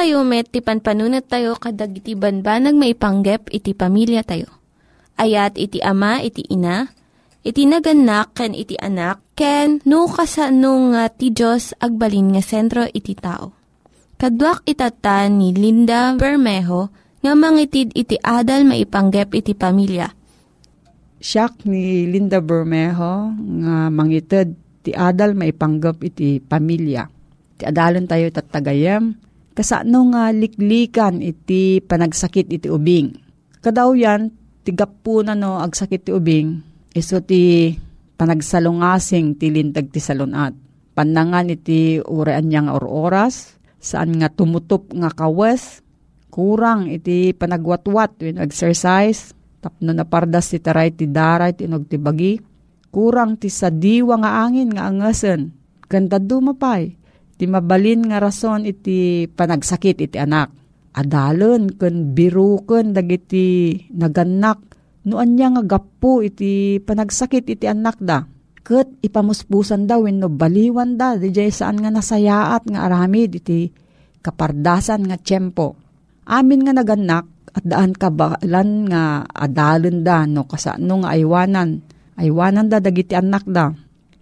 tayo met, ti panpanunat tayo kadag iti banbanag maipanggep iti pamilya tayo. Ayat iti ama, iti ina, iti naganak, ken iti anak, ken no, kasano nga ti Diyos agbalin nga sentro iti tao. Kaduak itatan ni Linda Bermejo nga mangitid iti adal maipanggep iti pamilya. Siya ni Linda Bermejo nga mangitid ti adal maipanggep iti pamilya. Ti adalan tayo tatagayem kasano nga liklikan iti panagsakit iti ubing. Kadaw yan, tigap na no agsakit ti ubing, iso ti panagsalungasing ti lintag ti salunat. Panangan iti uraan niya nga oras, saan nga tumutop nga kawes, kurang iti panagwatwat when exercise, tapno na pardas ti taray ti daray ti ti bagi, kurang ti sadiwa nga angin nga angasen, ganda dumapay, Ti mabalin nga rason iti panagsakit iti anak. Adalon ken biruken dagiti naganak no anya nga gapu iti panagsakit iti anak da. Ket ipamuspusan daw no baliwan da di saan nga nasayaat nga aramid iti kapardasan nga tiyempo. Amin nga naganak at daan kabalan nga adalon da no kasano nga aywanan. Aywanan da dagiti anak da.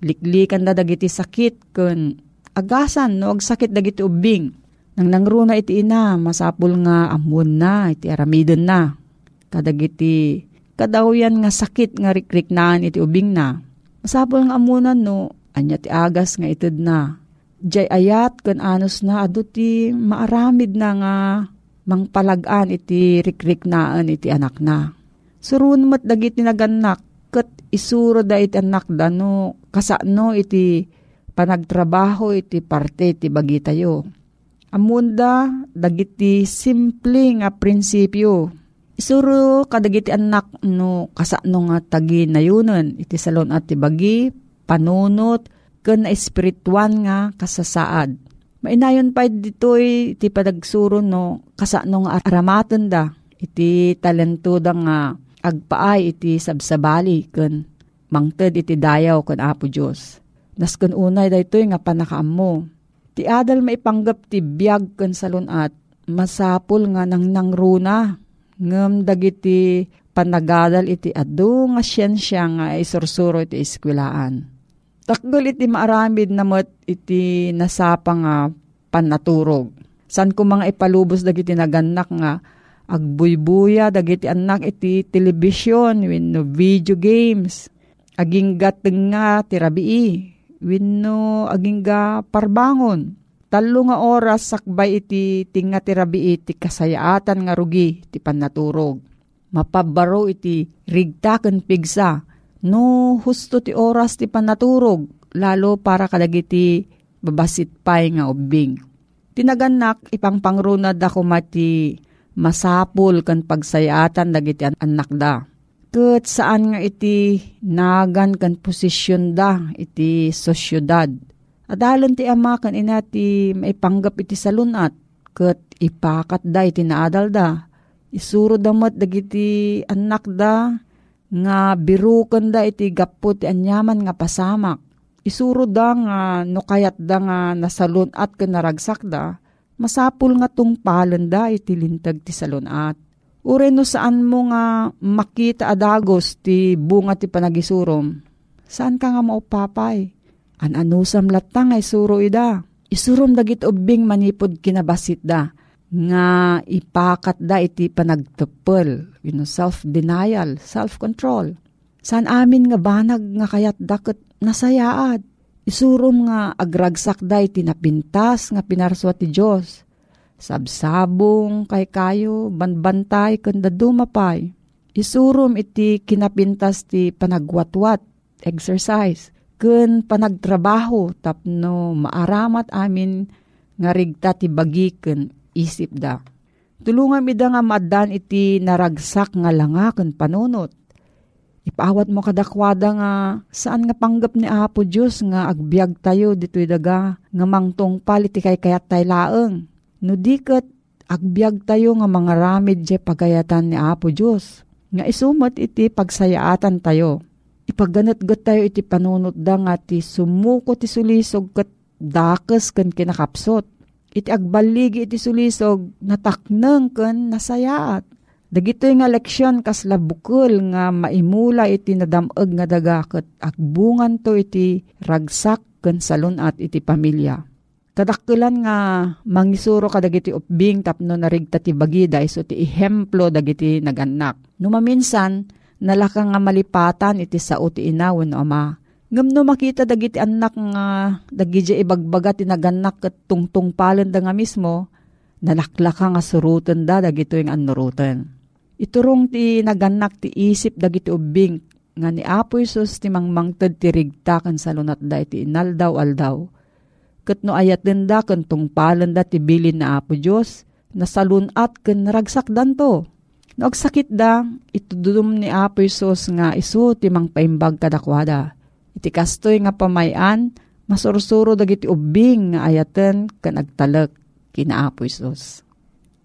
Liklikan da dagiti sakit kun agasan no agsakit dagiti ubing. Nang nangruna iti ina, masapul nga amon na, iti aramidon na. Kadagiti, kadawyan nga sakit nga rikriknaan iti ubing na. Masapul nga amunan no, anya ti agas nga itid na. Diyay ayat kan anos na adu ti maaramid na nga mangpalagaan iti rikriknaan iti anak na. Surun mat dagiti naganak, kat isuro da iti anak da no, kasano iti panagtrabaho iti parte iti bagi tayo. Amunda dagiti simple nga prinsipyo. Isuro kadagiti anak no kasano nga tagi nayunan iti salon at bagi panunot ken na espirituan nga kasasaad. Mainayon pa ditoy iti padagsuro no kasano nga aramaten da iti talento da nga agpaay iti sabsabali ken mangted iti dayaw ken Apo Dios Naskon unay da ito nga panakaam mo. Ti adal maipanggap ti biyag kan salunat, masapul nga nang nangruna. Ngam dagiti panagadal iti adu nga siyensya nga isursuro iti iskwilaan. Takgol iti maaramid namot iti nasapa nga panaturog. San ko mga ipalubos dagiti naganak nga agbuybuya dagiti anak iti television no video games. Aging gateng nga tirabii wenno agingga parbangon. Talo nga oras sakbay iti tinga ti rabi iti kasayaatan nga rugi ti panaturog. Mapabaro iti rigtaken pigsa. No husto ti oras ti panaturog lalo para kadagiti babasit pay nga ubing. Tinaganak ipang pangrunad ako mati masapul kan pagsayatan dagiti anak da Ket saan nga iti nagan kan posisyon da iti sosyudad. Adalan ti ama kan ina ti maipanggap iti salunat ket ipakat da iti naadal da. Isuro damat dagiti anak da nga birukan da iti gapo ti anyaman nga pasamak. Isuro da nga no kayat da nga nasalunat ken naragsak da masapul nga tungpalan da iti lintag ti salunat Ure no saan mo nga makita adagos ti bunga ti panagisurom. Saan ka nga maupapay? An-anusam latang ay suro ida. Isurom dagit ubing manipod kinabasit da. Nga ipakat da iti panagtepel. You know, self-denial, self-control. Saan amin nga banag nga kayat dakot nasayaad. Isurom nga agragsak da iti napintas nga pinarswa ti Diyos Sabsabong kay kayo, banbantay kanda dumapay. Isurum iti kinapintas ti panagwatwat, exercise, kun panagtrabaho tapno maaramat amin nga rigta ti bagi ken isip da. Tulungan mi da nga madan iti naragsak nga langa ken panunot. Ipawat mo kadakwada nga saan nga panggap ni Apo Diyos nga agbyag tayo dito'y daga nga mangtong paliti kay kayat tay laeng No diket agbyag tayo nga mga ramid je pagayatan ni Apo Diyos. Nga isumat iti pagsayaatan tayo. Ipaganat-gat tayo iti panunot da nga ti sumuko ti sulisog kat dakes kan kinakapsot. iti agbaligi iti sulisog natakneng ken nasayaat. Dagitoy nga leksyon kasla bukol nga maimula iti nadameg nga dagaket agbungan to iti ragsak ken salunat iti pamilya. Kadakkelan nga mangisuro kadagiti upbing tapno narigta ti bagida iso ti ihemplo dagiti naganak. Numaminsan, nalaka nga malipatan iti sao ti inawon ama. Ngam no makita dagiti anak nga dagiti ibagbaga ti naganak ket tungtungpalen da nga mismo, nalaklaka nga surutan da dagito yung anuruten. Iturong ti naganak ti isip dagiti ubing nga ni Apo Isus ti mangmangted ti rigtakan sa lunat da iti inaldaw aldaw. Kat no ayat din da kan tungpalan da ti bilin na Apo Diyos na salunat kan ragsak danto. No agsakit da, itudum ni Apo Isus nga isu ti mangpaimbag kadakwada. Iti kastoy nga pamayan, masursuro dagiti ubing nga ayaten kan agtalek kina Apo Isus.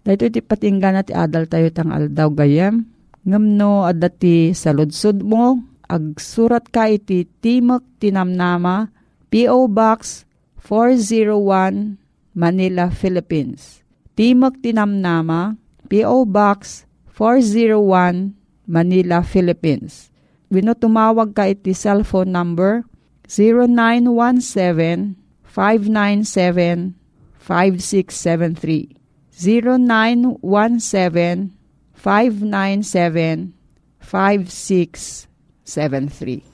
Dahito iti patinggan ti adal tayo tang aldaw gayem. Ngamno adati sa ludsud mo, agsurat ka iti Timok Tinamnama, P.O. Box 401, Manila, Philippines. Timok Tinamnama, P.O. Box 401, Manila, Philippines. Wino tumawag ka iti cellphone number 0917 597 5673 0917-597-5673.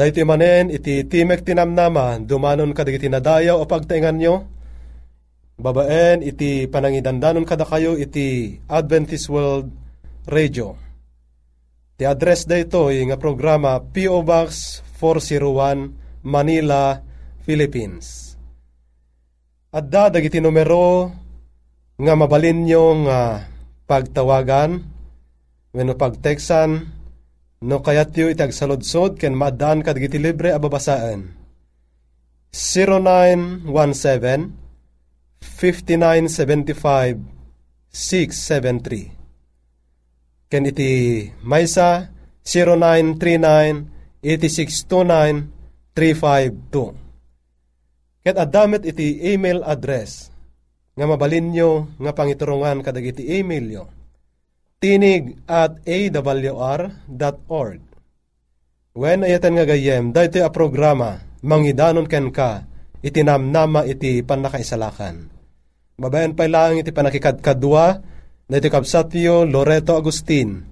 dahito manen iti timek tinamnama, dumanon kadigiti nadayaw o pagtaingan nyo, babaen iti panangidandanon kada kayo iti Adventist World Radio. Ti address da ito nga programa P.O. Box 401 Manila, Philippines. Adda dagiti numero nga mabalin nyo nga pagtawagan, wenno pagteksan, no kayat yu itagsaludsod ken maadaan kadagiti libre ababasaan. 0917 5975 673 Ken iti maysa 0939 8629 352 Ket addamet iti email address nga mabalin nyo nga pangiturungan kadagiti email nyo. Tinig at awr.org When ayatan nga gayem, dahito a programa, mangidanon ken ka, itinamnama iti panakaisalakan. Babayan pa lang iti panakikadkadwa, na iti kapsatyo Loreto Agustin.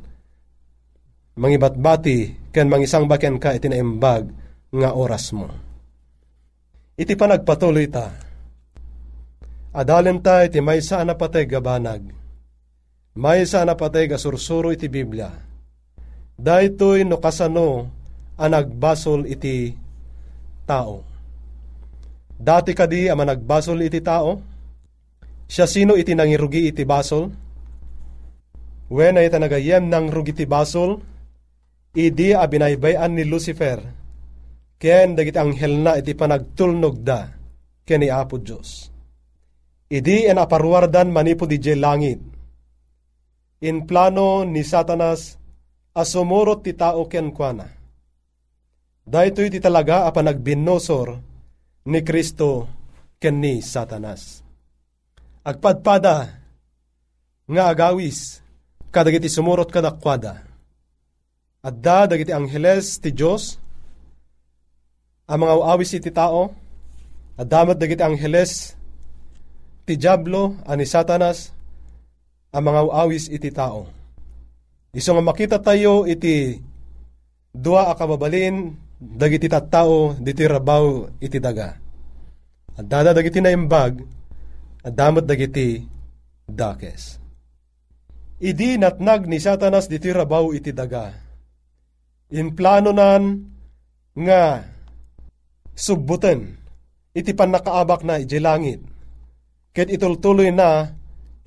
Mangibatbati, ken mangisang baken ka iti naimbag nga oras mo. Iti panagpatuloy ta, Adalen ta iti may sa anapatay gabanag. May sa anapatay gasursuro iti Biblia. Daytoy no kasano ang nagbasol iti tao. Dati kadi ama nagbasol iti tao? Siya sino iti nangirugi iti basol? When ay nagayem ng rugi iti basol, idi abinaybayan ni Lucifer, ken dagiti anghel na iti panagtulnog da, ken ni Apo Diyos Idi en aparwardan manipo di langit. In plano ni Satanas, asumurot ti tao ken kuana. Dahito iti talaga apa nagbinosor ni Kristo ken ni Satanas. Agpadpada nga agawis kadagiti sumurot kadakwada. Adda dagiti angheles ti Dios ang mga iti tao, adamat dagiti angheles ti Diablo ani Satanas ang mga awis iti tao. Iso nga makita tayo iti dua a kababalin dagiti tattao diti rabaw iti daga. At dada dagiti na imbag at damot dagiti dakes. Idi natnag ni Satanas diti rabaw iti daga. In plano nan nga subbuten iti panakaabak na iti langit Ket itultuloy na,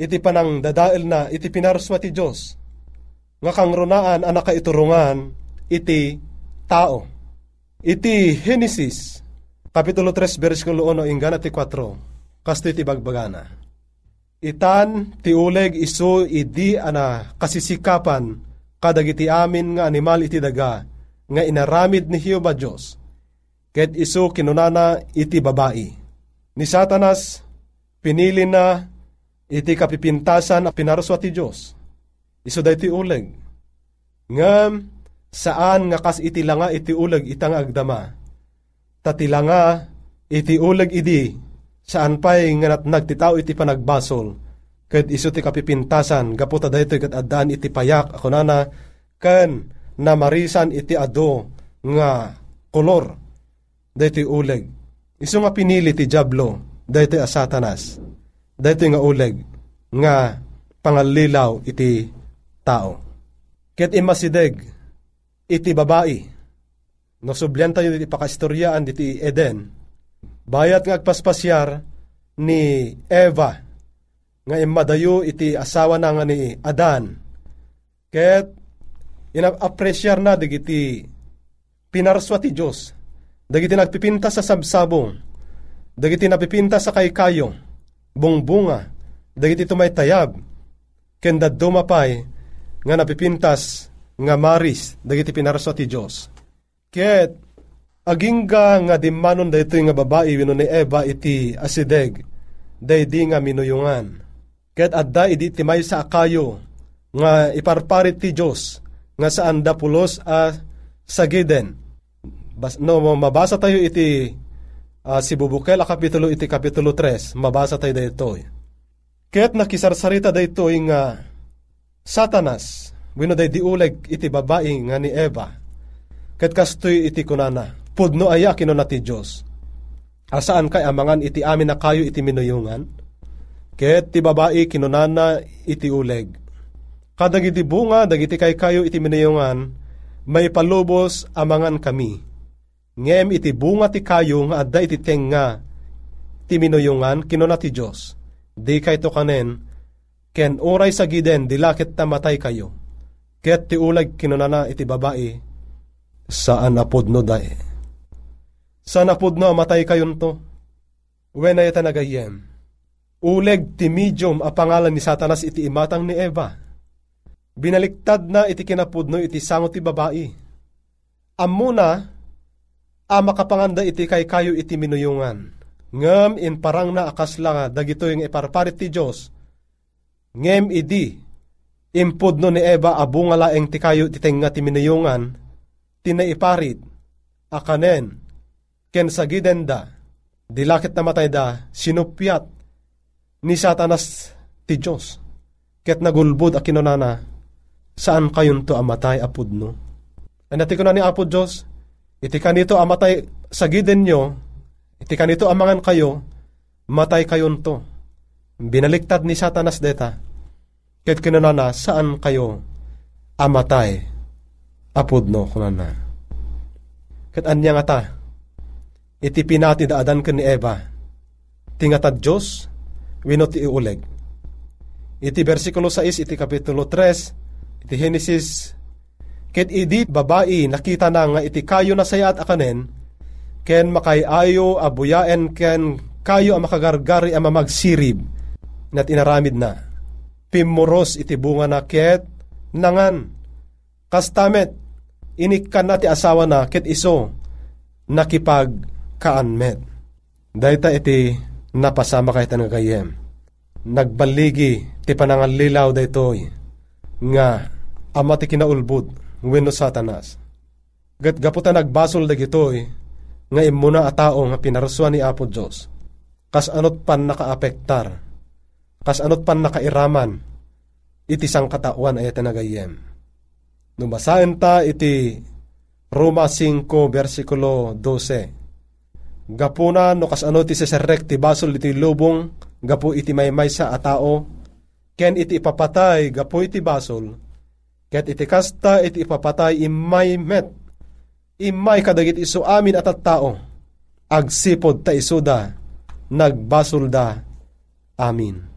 iti panang dadael na, iti pinarswa ti Diyos. Nga kang runaan ang nakaiturungan, iti tao. Iti Genesis, Kapitulo 3, versikulo 1, inggan ti 4, kasto iti bagbagana. Itan, ti uleg iso idi ana kasisikapan, kadagiti amin nga animal iti daga, nga inaramid ni Hiyoba Diyos. Ket iso kinunana iti babae. Ni Satanas, pinili na iti kapipintasan a pinaraswa ti Diyos. Iso da iti uleg. Ngam, saan nga kas iti langa iti uleg itang agdama. Tatilanga iti uleg idi, saan pa'y nga nagtitaw iti panagbasol. Kad iso ti kapipintasan, gaputa da ito kat adaan iti payak, ako nana, kan namarisan iti ado nga kolor da iti uleg. Iso nga pinili ti Jablo, dahito a satanas, dahito nga uleg, nga pangalilaw iti tao. Ket imasideg, iti babae, no sublyan tayo iti pakastoryaan iti Eden, bayat nga agpaspasyar ni Eva, nga imadayo iti asawa na nga ni Adan, ket ina-apresyar na digiti pinarswa ti Diyos, dagiti nagpipinta sa sabsabong, dagiti napipinta sa kaykayo, bungbunga, dagiti tumay tayab, kenda dumapay, nga napipintas, nga maris, dagiti pinarso ti Diyos. Ket, agingga nga dimanon dayto nga babae wino ni Eva iti asideg, daydi nga minuyungan. Ket adda idi ti may sa akayo, nga iparparit ti Diyos, nga saan da pulos a sagiden. Bas, no, mabasa tayo iti uh, si Bubukel a kapitulo iti kapitulo 3, mabasa tayo dayto. Ket nakisarsarita dayto nga Satanas, wino day diuleg iti babae nga ni Eva. Ket kastoy iti kunana, pudno aya kinuna ti Diyos. Asaan kay amangan iti amin na kayo iti minuyungan? Ket ti babae kinunana iti uleg. Kadagiti bunga, dagiti kay kayo iti minuyungan, may palubos amangan kami ngem iti bunga ti kayo nga adda iti tenga ti minuyungan kinuna ti Diyos. Di kay to kanen, ken oray sa giden dilakit ta matay kayo. Ket ti ulag kinunana iti babae, saan apodno dae. Saan apodno matay kayon to? When ay nagayem. Uleg ti medium a pangalan ni Satanas iti imatang ni Eva. Binaliktad na iti kinapudno iti sango ti babae. Amuna, a makapanganda iti kay kayo iti minuyungan. Ngem in parang na akas lang dagito yung iparparit ti Diyos. Ngem idi, impod no ni Eva abunga laeng ti kayo iti tenga ti minuyungan, tinaiparit, akanen, ken sagidenda, dilakit na matay da, sinupyat, ni satanas ti Diyos. Ket nagulbud a kinunana, saan kayon to amatay apod no? Anati ko na ni Apo Diyos, Iti kanito amatay sa giden nyo, iti kanito amangan kayo, matay kayon to. Binaliktad ni Satanas deta, ket kinanana saan kayo amatay, apod no kunana. Ket anya nga ta, iti pinati daadan ka ni Eva, tingatad Diyos, wino ti iuleg. Iti versikulo 6, iti kapitulo 3, iti Genesis Ket idi babae nakita na nga iti kayo na sayat akanen, ken makayayo abuyaen ken kayo ang makagargari ang mamagsirib, nat inaramid na. Pimuros iti bunga na ket nangan. Kastamet, inikkan na ti asawa na ket iso, nakipag kaanmet. Dayta iti napasama kahit nga kayem. Nagbaligi ti pananganlilaw daytoy nga ama ti kinaulbud wenno satanas. Gat gaputa nagbasol dagitoy nga imuna a tao nga pinarsuan ni Apo Diyos. Kas anot pan nakaapektar kas anot pan nakairaman, iti sang katawan ay tanagayem. Numasain ta iti Roma 5 versikulo 12. Gapuna no kas ano ti seserek ti basol iti lubong, gapu iti maymaysa a tao, ken iti ipapatay gapu iti basol, ket iti kasta iti ipapatay imay met, imay kadagit iso amin at at tao, agsipod ta isuda, nagbasol da, amin.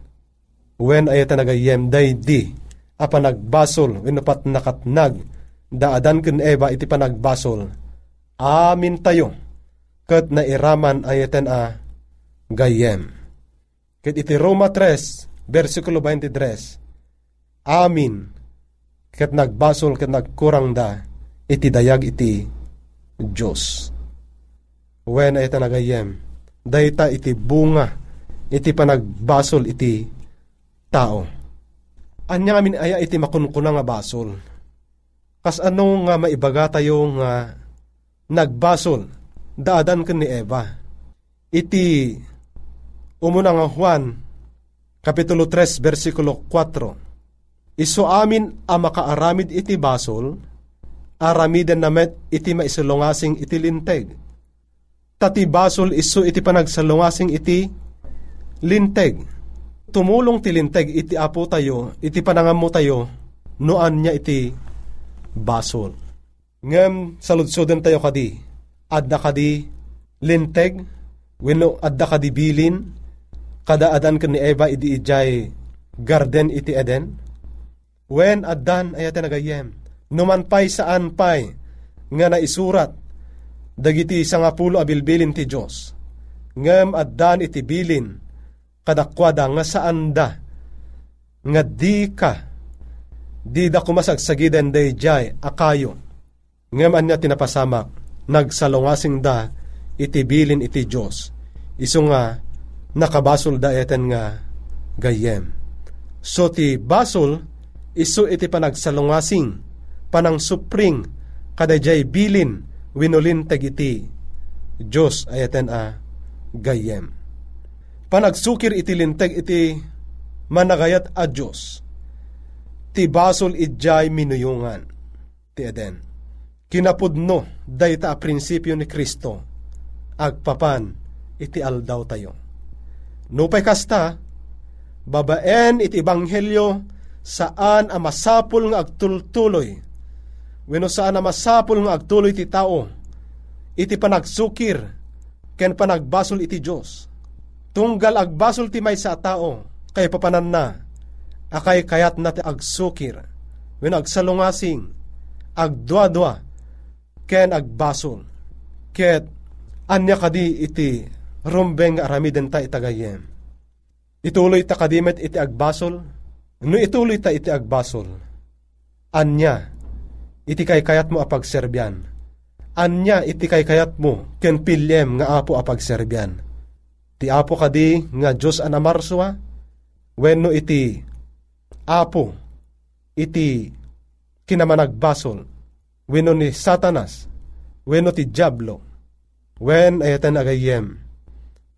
When ayata nagayem day di, apa nagbasol, winupat nakatnag, daadan kun eba iti panagbasol, amin tayo, kat nairaman ayatan a gayem. Kat iti Roma 3, versikulo 23, amin, kat nagbasol kat nagkurang da, iti dayag iti Diyos. When ayatan nagayem, dayta iti bunga, iti panagbasol iti tao. Anya amin aya iti makunkuna nga basol. Kas ano nga maibaga tayo nga nagbasol, daadan ken ni Eva. Iti umuna nga Juan, Kapitulo 3, versikulo 4. Iso amin a makaaramid iti basol, aramiden namet iti maisulungasing iti linteg tati basol iso iti panagsalungasing iti linteg. Tumulong ti linteg iti apo tayo, iti panangamo tayo, noan niya iti basol. Ngem saludsuden tayo kadi, adda kadi linteg, wenno adda kadi bilin, kada adan ni Eva iti ijay garden iti Eden. When addan ayate nagayem, numan pay saan pay, nga naisurat, dagiti sangapulo abilbilin ti Diyos. Ngem addan iti bilin, kadakwada nga saan da, nga di ka, di da kumasagsagiden day jay akayo. Ngem anya tinapasamak, nagsalungasing da, iti bilin iti Diyos. Iso nga, nakabasol da eten nga gayem. So ti basol, iso iti panagsalungasing, panang supring, kadayjay bilin, winulintag iti Diyos ayaten a gayem. Panagsukir iti lintag iti managayat a Diyos. Ti basol idjay minuyungan. Ti Eden. Kinapudno dayta a prinsipyo ni Kristo. Agpapan iti aldaw tayo. Nupay kasta, babaen iti ebanghelyo saan a masapul nga agtultuloy Wenno saan na masapol nga agtuloy ti tao, iti panagsukir, ken panagbasol iti Diyos. Tunggal agbasol ti may sa tao, kay papanan na, akay kayat na ti agsukir, wenno agsalungasing, agdwa-dwa, ken agbasol. Ket, anya kadi iti rumbeng aramiden ta itagayem. Ituloy ta kadimet iti agbasol, no ituloy ta iti agbasol. Anya, iti kay kayat mo apagserbyan. Anya iti kay kayat mo ken pilyem nga apo apagserbyan. Ti apo kadi nga Diyos anamarswa, wenno iti apo iti kinamanagbasol, wenno ni satanas, wenno ti diablo, wen ayatan agayem,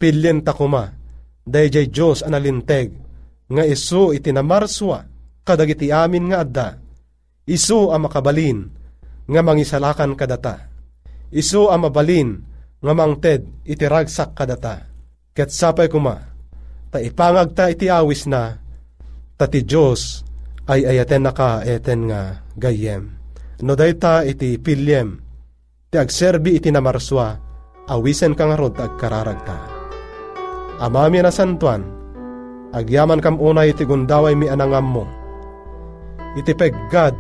pilyen takuma, dayjay Diyos analinteg, nga iso iti namarswa, kadagiti amin nga adda, Isu ang makabalin, nga mangisalakan kadata. Isu ang mabalin, nga mangted itiragsak kadata. Ket sapay kuma, ta ipangag ta iti awis na, ta ti Diyos ay ayaten naka eten nga gayem. No dayta iti pilyem, ti agserbi iti namarswa, awisen ka nga rod agkararagta. Amami na santuan, agyaman kam unay iti gundaway mi anangam mo. Iti peggad,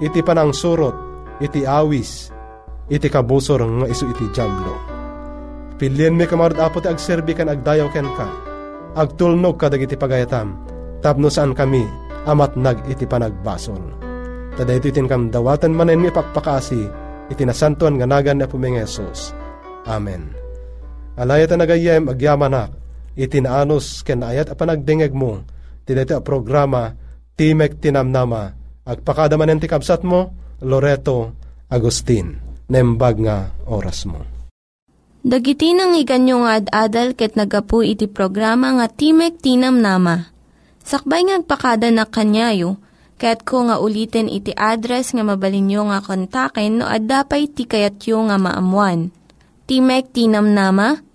iti panang surot, iti awis, iti kabusor nga isu iti jablo. Pilien mi kamarad apo ti agserbi kan agdayaw ken ka, agtulnog ka dagiti pagayatam, tapno saan kami, amat nag iti panagbasol. Tada ito itin kam dawatan manen mi pakpakasi, iti nasantuan nga nagan na puming. Amen. Alayat na nagayem agyamanak, iti naanos ken ayat a panagdingeg mo, a programa, Timek Tinamnama, Agpakadaman ti kabsat mo, Loreto Agustin. Nembag nga oras mo. Dagiti nang iganyo nga ad-adal ket nagapu iti programa nga Timek Tinam Nama. Sakbay ngagpakada na kanyayo, kaya't ko nga ulitin iti address nga mabalinyo nga kontaken no ad-dapay tikayatyo nga maamuan. Timek Tinam Nama,